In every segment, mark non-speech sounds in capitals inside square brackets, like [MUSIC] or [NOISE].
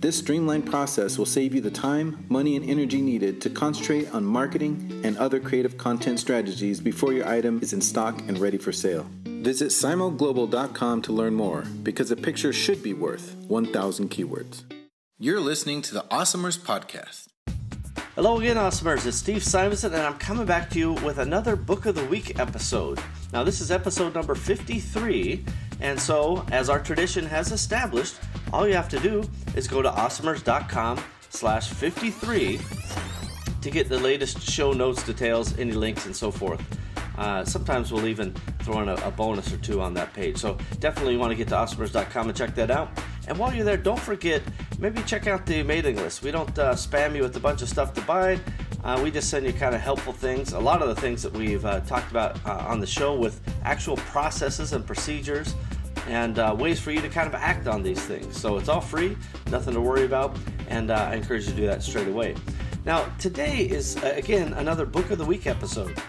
This streamlined process will save you the time, money, and energy needed to concentrate on marketing and other creative content strategies before your item is in stock and ready for sale. Visit simoglobal.com to learn more because a picture should be worth 1,000 keywords. You're listening to the Awesomers Podcast. Hello again, Awesomers. It's Steve Simonson, and I'm coming back to you with another Book of the Week episode. Now, this is episode number 53, and so, as our tradition has established, all you have to do is go to awesomers.com slash 53 to get the latest show notes, details, any links, and so forth. Uh, sometimes we'll even throw in a, a, bonus or two on that page. So definitely want to get to awesomers.com and check that out. And while you're there, don't forget, maybe check out the mailing list. We don't uh, spam you with a bunch of stuff to buy. Uh, we just send you kind of helpful things. A lot of the things that we've uh, talked about uh, on the show with actual processes and procedures and uh, ways for you to kind of act on these things. So it's all free, nothing to worry about, and uh, I encourage you to do that straight away. Now, today is, again, another Book of the Week episode.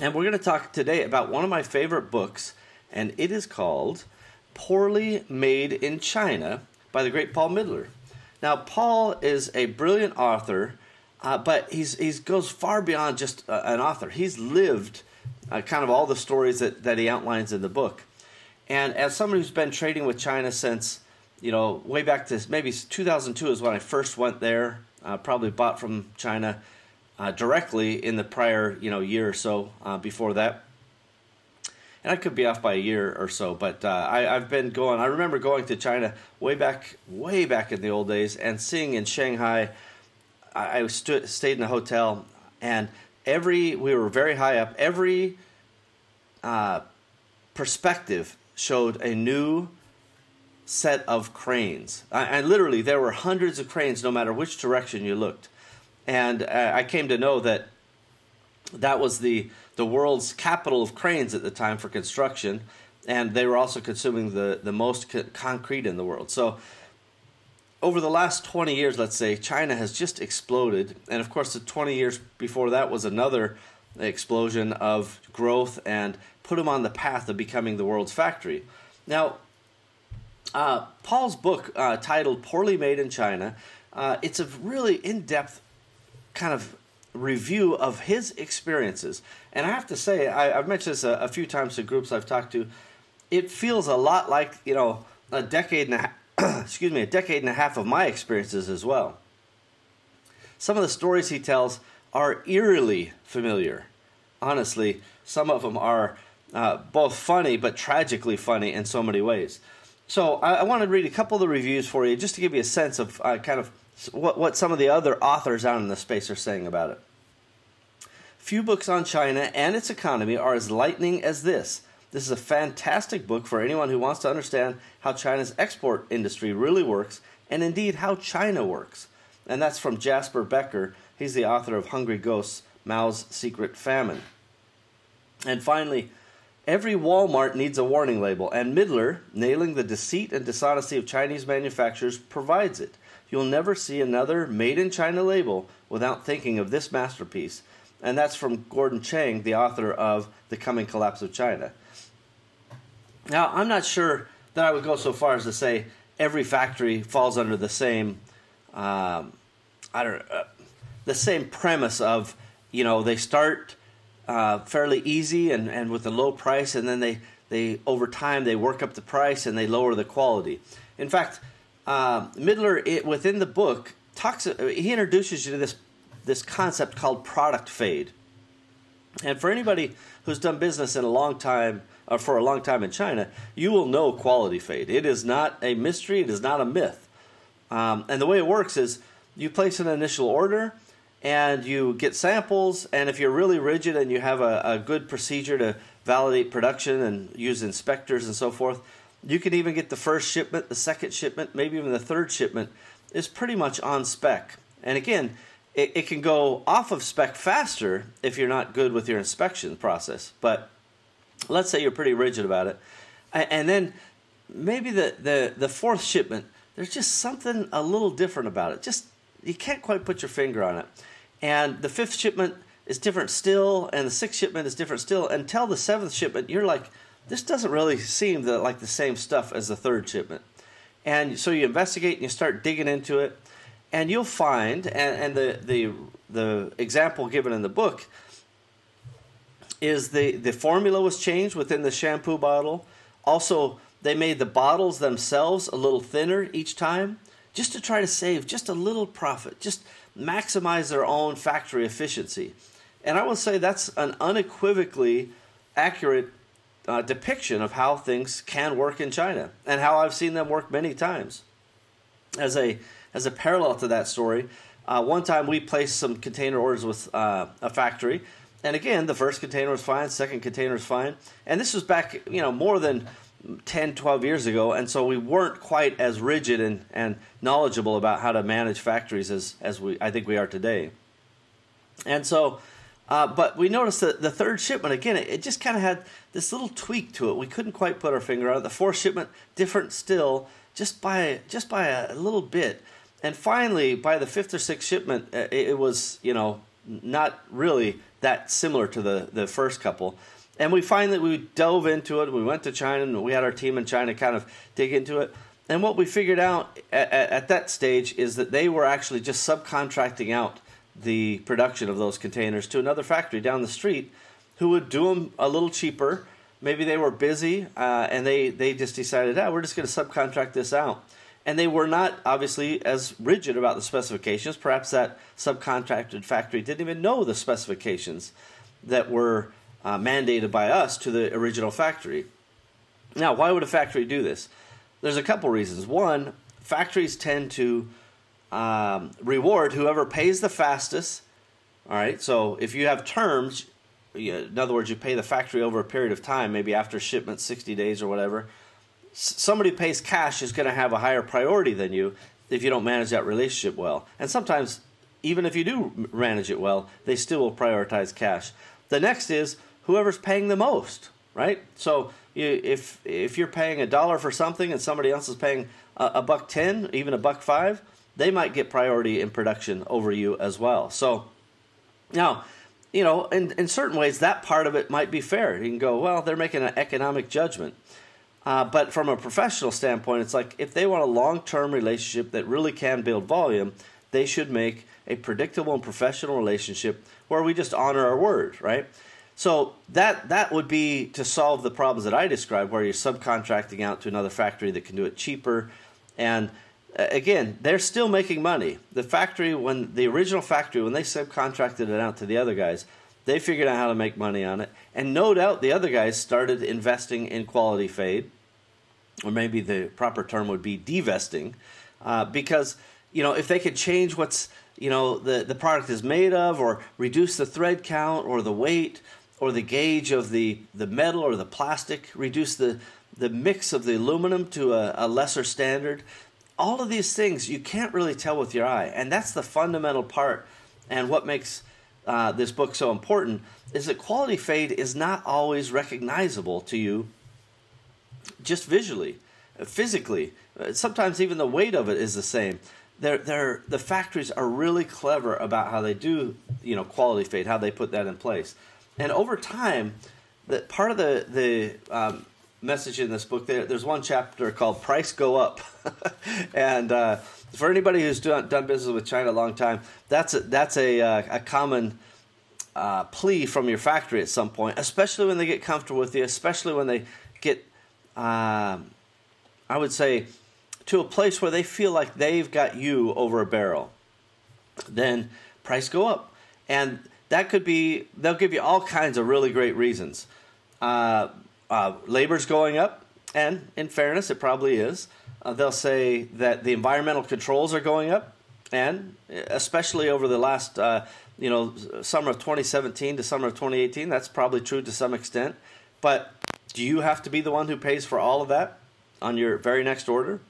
And we're going to talk today about one of my favorite books, and it is called Poorly Made in China by the great Paul Midler. Now, Paul is a brilliant author, uh, but he's he goes far beyond just uh, an author. He's lived uh, kind of all the stories that, that he outlines in the book. And as someone who's been trading with China since, you know, way back to maybe 2002 is when I first went there. Uh, probably bought from China uh, directly in the prior, you know, year or so uh, before that. And I could be off by a year or so, but uh, I, I've been going. I remember going to China way back, way back in the old days, and seeing in Shanghai. I, stood, stayed in a hotel, and every we were very high up. Every uh, perspective showed a new set of cranes. And literally, there were hundreds of cranes no matter which direction you looked. And uh, I came to know that that was the, the world's capital of cranes at the time for construction. And they were also consuming the, the most co- concrete in the world. So, over the last 20 years, let's say, China has just exploded. And of course, the 20 years before that was another explosion of growth and put them on the path of becoming the world's factory. Now, uh, Paul's book uh, titled Poorly Made in China, uh, it's a really in depth kind of review of his experiences. And I have to say, I, have mentioned this a, a, few times to groups I've talked to. It feels a lot like, you know, a decade and a [CLEARS THROAT] excuse me, a decade and a half of my experiences as well. Some of the stories he tells are eerily familiar. Honestly, some of them are uh, both funny but tragically funny in so many ways. So I, I want to read a couple of the reviews for you just to give you a sense of uh, kind of what, what some of the other authors out in the space are saying about it. Few books on China and its economy are as lightning as this. This is a fantastic book for anyone who wants to understand how China's export industry really works and indeed how China works. And that's from Jasper Becker. He's the author of Hungry Ghosts Mao's Secret Famine. And finally, every Walmart needs a warning label, and Midler, nailing the deceit and dishonesty of Chinese manufacturers, provides it. You'll never see another made in China label without thinking of this masterpiece. And that's from Gordon Chang, the author of The Coming Collapse of China. Now, I'm not sure that I would go so far as to say every factory falls under the same, um, I don't uh, the same premise of, you know, they start uh, fairly easy and, and with a low price, and then they, they over time they work up the price and they lower the quality. In fact, uh, Midler it, within the book talks. He introduces you to this this concept called product fade. And for anybody who's done business in a long time, or for a long time in China, you will know quality fade. It is not a mystery. It is not a myth. Um, and the way it works is you place an initial order and you get samples. And if you're really rigid and you have a, a good procedure to validate production and use inspectors and so forth, you can even get the first shipment, the second shipment, maybe even the third shipment is pretty much on spec. And again, it, it can go off of spec faster if you're not good with your inspection process. But let's say you're pretty rigid about it. And then maybe the, the, the fourth shipment, there's just something a little different about it. Just you can't quite put your finger on it. And the fifth shipment is different still, and the sixth shipment is different still. Until the seventh shipment, you're like, this doesn't really seem the, like the same stuff as the third shipment. And so you investigate and you start digging into it, and you'll find, and, and the, the, the example given in the book is the, the formula was changed within the shampoo bottle. Also, they made the bottles themselves a little thinner each time just to try to save just a little profit, just maximize their own factory efficiency. And I will say that's an unequivocally accurate uh, depiction of how things can work in China and how I've seen them work many times. As a as a parallel to that story, uh, one time we placed some container orders with uh, a factory, and again the first container was fine, second container was fine, and this was back you know more than 10, 12 years ago, and so we weren't quite as rigid and, and knowledgeable about how to manage factories as, as we I think we are today. And so, uh, but we noticed that the third shipment again, it, it just kind of had this little tweak to it. We couldn't quite put our finger on it. The fourth shipment, different still, just by just by a, little bit. And finally, by the fifth or sixth shipment, uh, it, it was you know not really that similar to the the first couple and we finally we dove into it. We went to China and we had our team in China kind of dig into it. And what we figured out at, at, that stage is that they were actually just subcontracting out the production of those containers to another factory down the street who would do them a little cheaper. Maybe they were busy uh, and they, they just decided, ah, we're just going to subcontract this out. And they were not obviously as rigid about the specifications. Perhaps that subcontracted factory didn't even know the specifications that were uh, mandated by us to the original factory. Now, why would a factory do this? There's a couple reasons. One, factories tend to um, reward whoever pays the fastest. All right, so if you have terms, in other words, you pay the factory over a period of time, maybe after shipment, 60 days or whatever, somebody who pays cash is going to have a higher priority than you if you don't manage that relationship well. And sometimes, even if you do manage it well, they still will prioritize cash. The next is whoever's paying the most, right? So you, if if you're paying a dollar for something and somebody else is paying a, a buck ten, even a buck five, they might get priority in production over you as well. So now, you know, in, in certain ways, that part of it might be fair. You can go, well, they're making an economic judgment. Uh, but from a professional standpoint, it's like if they want a long term relationship that really can build volume, they should make a predictable and professional relationship where we just honor our word, right? So that that would be to solve the problems that I described, where you're subcontracting out to another factory that can do it cheaper, and again, they're still making money. The factory, when the original factory, when they subcontracted it out to the other guys, they figured out how to make money on it, and no doubt the other guys started investing in quality fade, or maybe the proper term would be divesting, uh, because you know if they could change what's you know the the product is made of, or reduce the thread count or the weight or the gauge of the, the metal or the plastic, reduce the, the mix of the aluminum to a, a lesser standard. All of these things you can't really tell with your eye. And that's the fundamental part. And what makes uh, this book so important is that quality fade is not always recognizable to you just visually, physically. Sometimes even the weight of it is the same. They're, they're, the factories are really clever about how they do, you know, quality fade, how they put that in place. And over time, that part of the the um, message in this book, there, there's one chapter called "Price Go Up," [LAUGHS] and uh, for anybody who's done, done business with China a long time, that's a, that's a uh, a common uh, plea from your factory at some point, especially when they get comfortable with you, especially when they get, um, I would say, to a place where they feel like they've got you over a barrel. Then price go up, and that could be, they'll give you all kinds of really great reasons. Uh, uh, labor's going up, and in fairness, it probably is. Uh, they'll say that the environmental controls are going up, and especially over the last, uh, you know, summer of 2017 to summer of 2018, that's probably true to some extent. But do you have to be the one who pays for all of that on your very next order?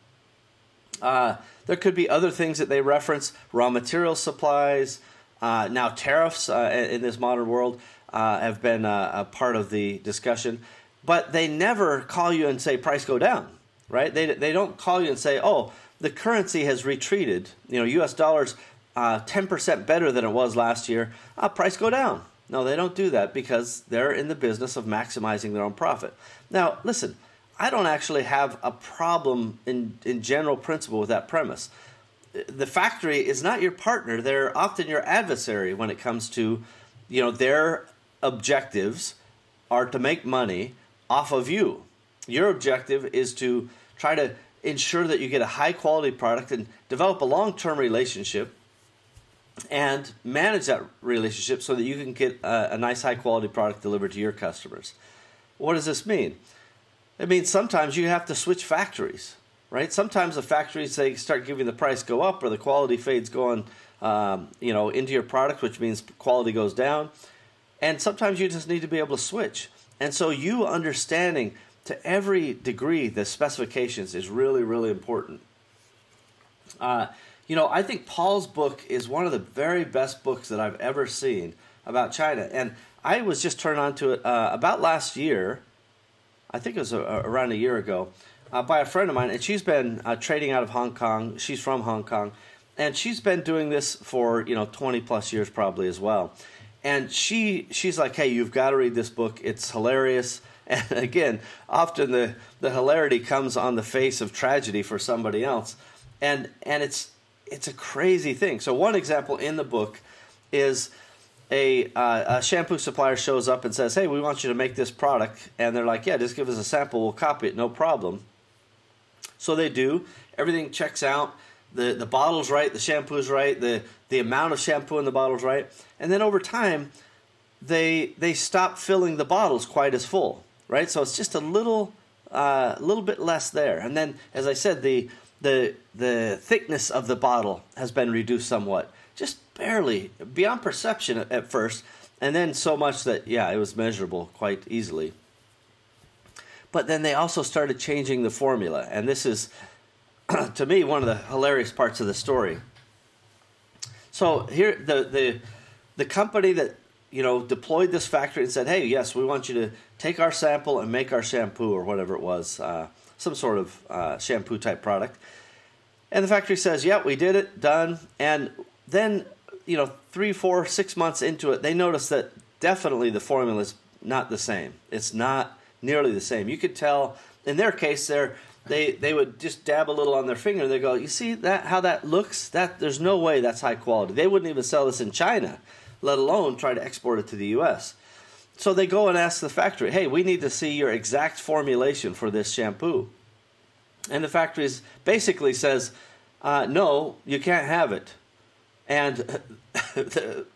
Uh, there could be other things that they reference raw material supplies. Uh, now, tariffs uh, in this modern world uh, have been a, a, part of the discussion, but they never call you and say price go down, right? They, they don't call you and say, oh, the currency has retreated. You know, US dollars uh, 10% better than it was last year. Uh, price go down. No, they don't do that because they're in the business of maximizing their own profit. Now, listen, I don't actually have a problem in, in general principle with that premise. The factory is not your partner, they're often your adversary when it comes to, you know, their objectives are to make money off of you. Your objective is to try to ensure that you get a high quality product and develop a long term relationship and manage that relationship so that you can get a, a nice high quality product delivered to your customers. What does this mean? It means sometimes you have to switch factories, right? Sometimes the factories they start giving the price go up or the quality fades going, um, you know, into your product, which means quality goes down. And sometimes you just need to be able to switch. And so you understanding to every degree the specifications is really, really important. Uh, you know, I think Paul's book is one of the very best books that I've ever seen about China. And I was just turned on to it uh, about last year I think it was a, a, around a year ago, uh, by a friend of mine, and she's been uh, trading out of Hong Kong. She's from Hong Kong, and she's been doing this for you know 20 plus years probably as well. And she she's like, hey, you've got to read this book. It's hilarious. [LAUGHS] And again, often the the hilarity comes on the face of tragedy for somebody else, and and it's it's a crazy thing. So one example in the book is a, uh, a, shampoo supplier shows up and says, "Hey, we want you to make this product," and they're like, "Yeah, just give us a sample. We'll copy it, no problem." So they do. Everything checks out. The The bottle's right. The shampoo's right. the The amount of shampoo in the bottle's right. And then over time, they they stop filling the bottles quite as full, right? So it's just a little a uh, little bit less there. And then, as I said, the the the thickness of the bottle has been reduced somewhat just barely beyond perception at, at first, and then so much that yeah, it was measurable quite easily. But then they also started changing the formula, and this is [CLEARS THROAT] to me one of the hilarious parts of the story. So here the the the company that you know deployed this factory and said, "Hey, yes, we want you to take our sample and make our shampoo or whatever it was, uh, some sort of uh, shampoo type product." And the factory says, "Yeah, we did it, done." And then, you know, three, four, six months into it, they notice that definitely the formula is not the same. It's not nearly the same. You could tell in their case, they're, they they would just dab a little on their finger and they go, you see that how that looks? That there's no way that's high quality. They wouldn't even sell this in China, let alone try to export it to the U.S. So they go and ask the factory, hey, we need to see your exact formulation for this shampoo. And the factory basically says, uh, no, you can't have it and [LAUGHS] the,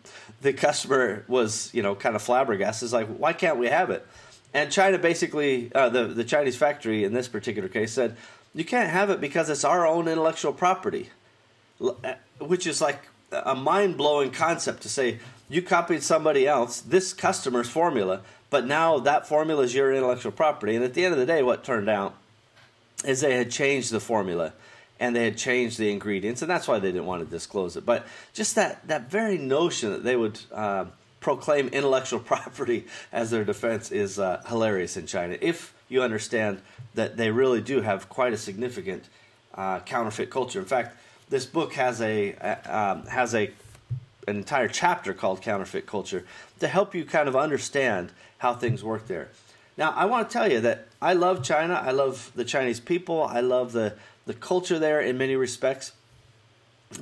the customer was you know kind of flabbergasted. Like, why can't we have it? And China basically, uh, the the Chinese factory in this particular case said, you can't have it because it's our own intellectual property, uh, which is like a mind blowing concept to say you copied somebody else this customer's formula, but now that formula is your intellectual property. And at the end of the day, what turned out is they had changed the formula and they had changed the ingredients, and that's why they didn't want to disclose it. But just that that very notion that they would uh, proclaim intellectual [LAUGHS] property as their defense is uh, hilarious in China. If you understand that they really do have quite a significant uh, counterfeit culture. In fact, this book has a um, has a an entire chapter called counterfeit culture to help you kind of understand how things work there. Now, I want to tell you that I love China. I love the Chinese people. I love the the culture there in many respects.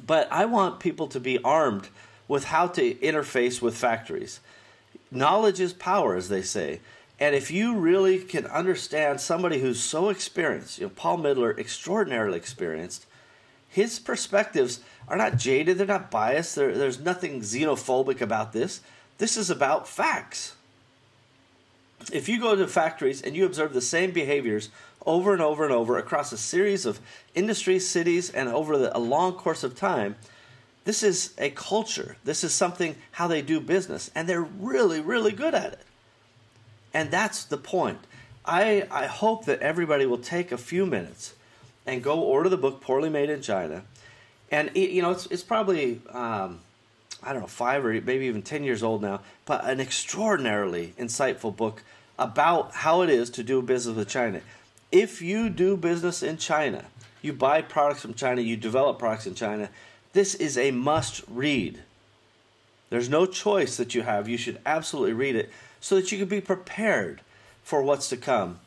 But I want people to be armed with how to interface with factories. Knowledge is power, as they say. And if you really can understand somebody who's so experienced, you know, Paul Midler, extraordinarily experienced, his perspectives are not jaded, they're not biased, there's nothing xenophobic about this. This is about facts. If you go to factories and you observe the same behaviors over and over and over across a series of industries, cities, and over the, a long course of time, this is a culture. This is something how they do business, and they're really, really good at it. And that's the point. I, I hope that everybody will take a few minutes and go order the book Poorly Made in China. And, you know, it's, it's probably, um, I don't know, five or maybe even 10 years old now, but an extraordinarily insightful book about how it is to do business with China. If you do business in China, you buy products from China, you develop products in China, this is a must read. There's no choice that you have. You should absolutely read it so that you can be prepared for what's to come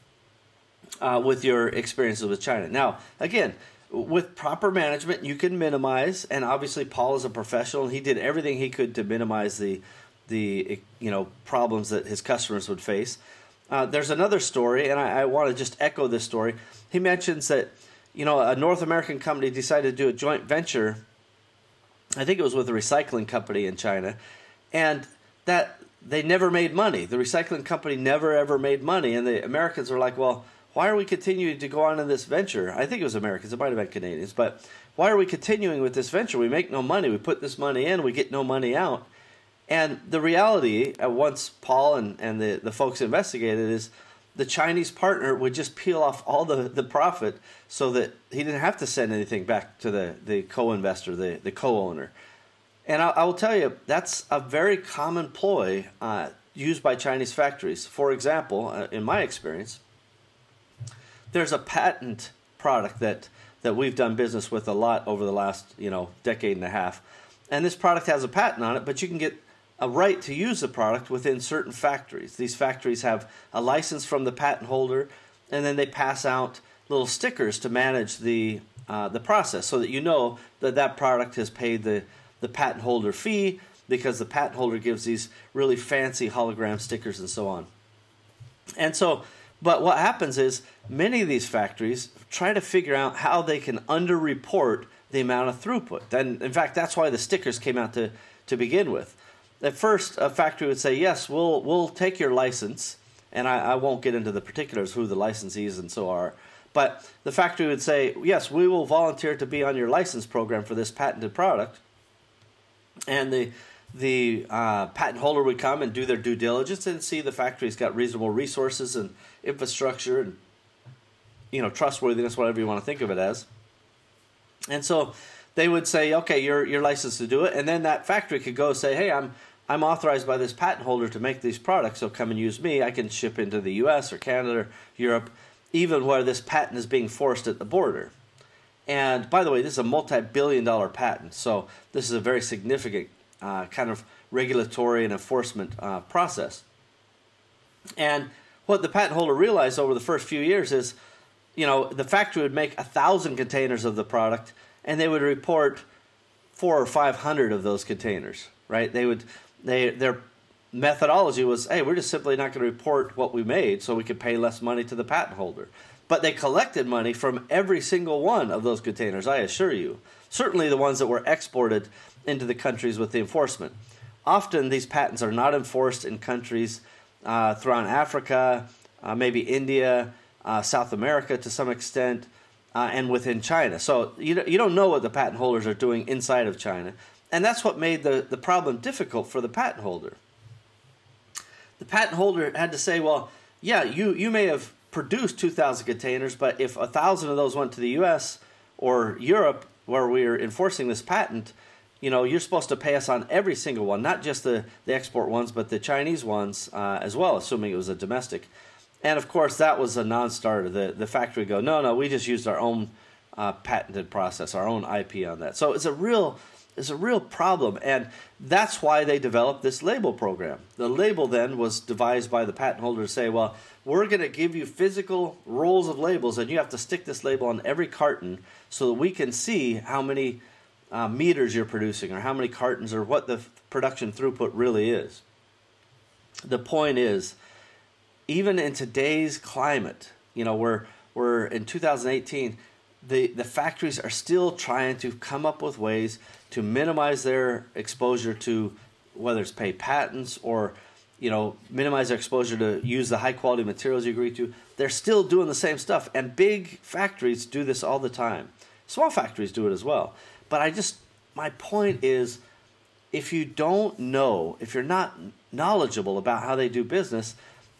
uh, with your experiences with China. Now, again, with proper management, you can minimize, and obviously Paul is a professional. He did everything he could to minimize the the you know problems that his customers would face. Uh, there's another story, and I, I want to just echo this story. He mentions that you know a North American company decided to do a joint venture. I think it was with a recycling company in China, and that they never made money. The recycling company never ever made money, and the Americans were like, "Well, why are we continuing to go on in this venture?" I think it was Americans. It might have been Canadians, but why are we continuing with this venture? We make no money. We put this money in. We get no money out. And the reality, uh, once Paul and, and the, the folks investigated, is the Chinese partner would just peel off all the, the profit so that he didn't have to send anything back to the, the co investor, the, the co owner. And I, I, will tell you, that's a very common ploy uh, used by Chinese factories. For example, uh, in my experience, there's a patent product that, that we've done business with a lot over the last you know decade and a half. And this product has a patent on it, but you can get a right to use the product within certain factories. These factories have a license from the patent holder, and then they pass out little stickers to manage the uh, the process, so that you know that that product has paid the the patent holder fee because the patent holder gives these really fancy hologram stickers and so on. And so, but what happens is many of these factories try to figure out how they can underreport the amount of throughput. And in fact, that's why the stickers came out to, to begin with at first a factory would say, yes, we'll we'll take your license, and I, I won't get into the particulars who the licensees and so are. But the factory would say, yes, we will volunteer to be on your license program for this patented product. And the the uh, patent holder would come and do their due diligence and see the factory's got reasonable resources and infrastructure and you know trustworthiness, whatever you want to think of it as. And so they would say, okay, you're you're licensed to do it, and then that factory could go say, hey, I'm I'm authorized by this patent holder to make these products, so come and use me. I can ship into the US or Canada or Europe, even where this patent is being forced at the border. And by the way, this is a multi billion dollar patent, so this is a very significant uh, kind of regulatory and enforcement uh, process. And what the patent holder realized over the first few years is, you know, the factory would make a thousand containers of the product, and they would report four or five hundred of those containers. Right? They would they their methodology was, hey, we're just simply not going to report what we made so we could pay less money to the patent holder. But they collected money from every single one of those containers, I assure you. Certainly the ones that were exported into the countries with the enforcement. Often these patents are not enforced in countries uh, throughout Africa, uh, maybe India, uh, South America to some extent, uh, and within China. So you, you don't know what the patent holders are doing inside of China. And that's what made the, the problem difficult for the patent holder. The patent holder had to say, well, yeah, you, you may have produced 2,000 containers, but if 1,000 of those went to the US or Europe, where we're enforcing this patent, you know, you're supposed to pay us on every single one, not just the, the export ones, but the Chinese ones uh, as well, assuming it was a domestic. And of course, that was a non starter. The, the factory go, no, no, we just used our own uh, patented process, our own IP on that. So it's a real is a real problem. And that's why they developed this label program. The label then was devised by the patent holder to say, well, we're going to give you physical rolls of labels, and you have to stick this label on every carton so that we can see how many uh, meters you're producing or how many cartons or what the production throughput really is. The point is, even in today's climate, you know, we're, we're in 2018, the, the factories are still trying to come up with ways to minimize their exposure to whether it's pay patents or you know minimize their exposure to use the high quality materials you agree to. They're still doing the same stuff, and big factories do this all the time. Small factories do it as well. But I just my point is, if you don't know, if you're not knowledgeable about how they do business,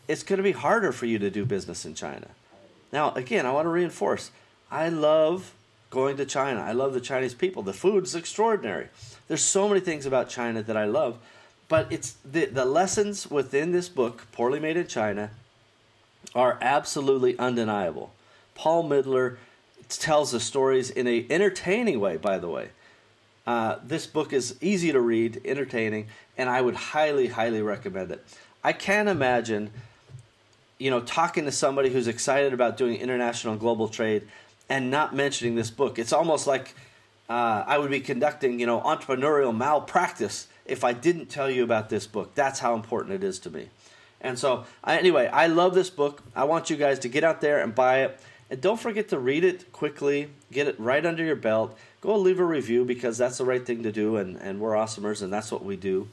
it's going to be harder for you to do business in China. Now, again, I want to reinforce I love going to China. I love the Chinese people. The food's extraordinary. There's so many things about China that I love, but it's the, the lessons within this book, Poorly Made in China, are absolutely undeniable. Paul Midler tells the stories in an entertaining way, by the way. Uh, this book is easy to read, entertaining, and I would highly, highly recommend it. I can't imagine, you know, talking to somebody who's excited about doing international and global trade and not mentioning this book. It's almost like uh, I would be conducting, you know, entrepreneurial malpractice if I didn't tell you about this book. That's how important it is to me. And so, I, anyway, I love this book. I want you guys to get out there and buy it. And don't forget to read it quickly, get it right under your belt. Go leave a review because that's the right thing to do, and, and we're awesomers, and that's what we do.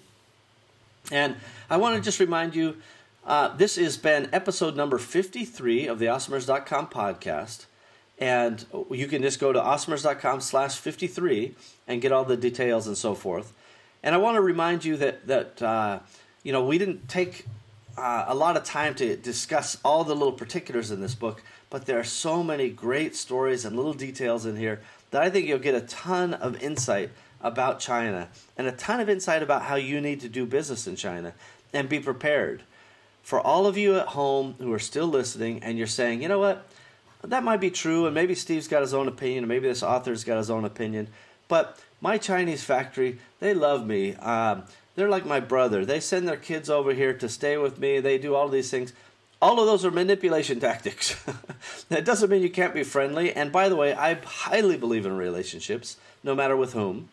And I want to just remind you uh, this has been episode number 53 of the awesomers.com podcast and you can just go to awesomers.com slash 53 and get all the details and so forth. And i want to remind you that that uh, you know we didn't take uh, a lot of time to discuss all the little particulars in this book but there are so many great stories and little details in here that i think you'll get a ton of insight about china and a ton of insight about how you need to do business in china and be prepared. For all of you at home who are still listening and you're saying you know what that might be true, and maybe Steve's got his own opinion, and maybe this author's got his own opinion. But my Chinese factory, they love me. Um, they're like my brother. They send their kids over here to stay with me. They do all these things. All of those are manipulation [LAUGHS] tactics. that doesn't mean you can't be friendly. And by the way, I highly believe in relationships, no matter with whom.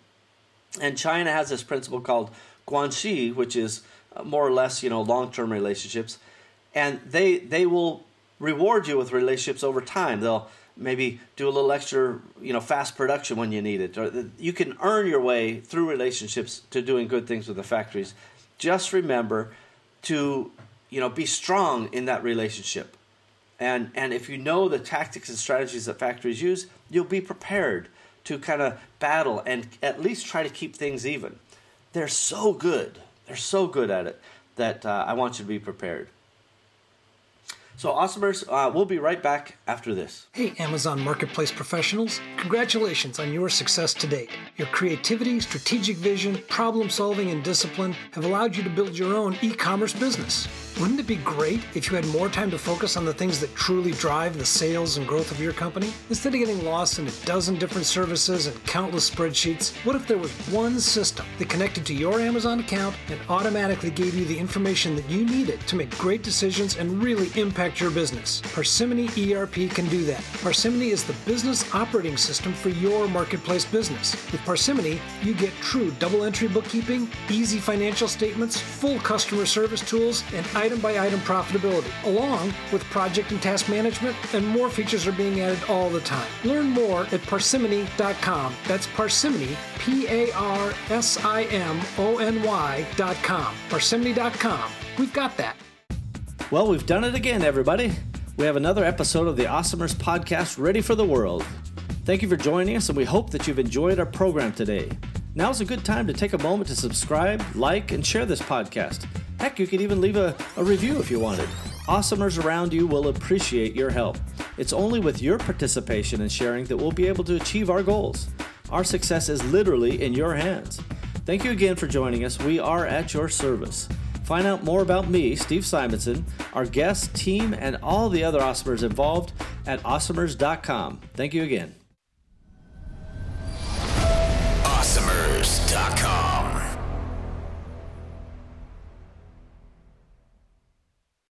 And China has this principle called guanxi, which is uh, more or less, you know, long-term relationships. And they they will reward you with relationships over time. They'll maybe do a little extra, you know, fast production when you need it. Or you can earn your way through relationships to doing good things with the factories. Just remember to, you know, be strong in that relationship. And and if you know the tactics and strategies that factories use, you'll be prepared to kind of battle and at least try to keep things even. They're so good. They're so good at it that uh, I want you to be prepared. So, Awesomers, uh, we'll be right back after this. Hey, Amazon Marketplace professionals. Congratulations on your success to date. Your creativity, strategic vision, problem solving, and discipline have allowed you to build your own e commerce business. Wouldn't it be great if you had more time to focus on the things that truly drive the sales and growth of your company? Instead of getting lost in a dozen different services and countless spreadsheets, what if there was one system that connected to your Amazon account and automatically gave you the information that you needed to make great decisions and really impact your business? Parsimony ERP can do that. Parsimony is the business operating system for your marketplace business. With Parsimony, you get true double entry bookkeeping, easy financial statements, full customer service tools, and item by item profitability, along with project and task management, and more features are being added all the time. Learn more at parsimony.com. That's parsimony, P A R S I M O N Y.com. Parsimony.com. We've got that. Well, we've done it again, everybody. We have another episode of the Awesomers podcast ready for the world. Thank you for joining us, and we hope that you've enjoyed our program today. Now's a good time to take a moment to subscribe, like, and share this podcast. Heck, you could even leave a, a review if you wanted. Awesomers around you will appreciate your help. It's only with your participation and sharing that we'll be able to achieve our goals. Our success is literally in your hands. Thank you again for joining us. We are at your service. Find out more about me, Steve Simonson, our guest, team, and all the other Awesomers involved at awesomers.com. Thank you again.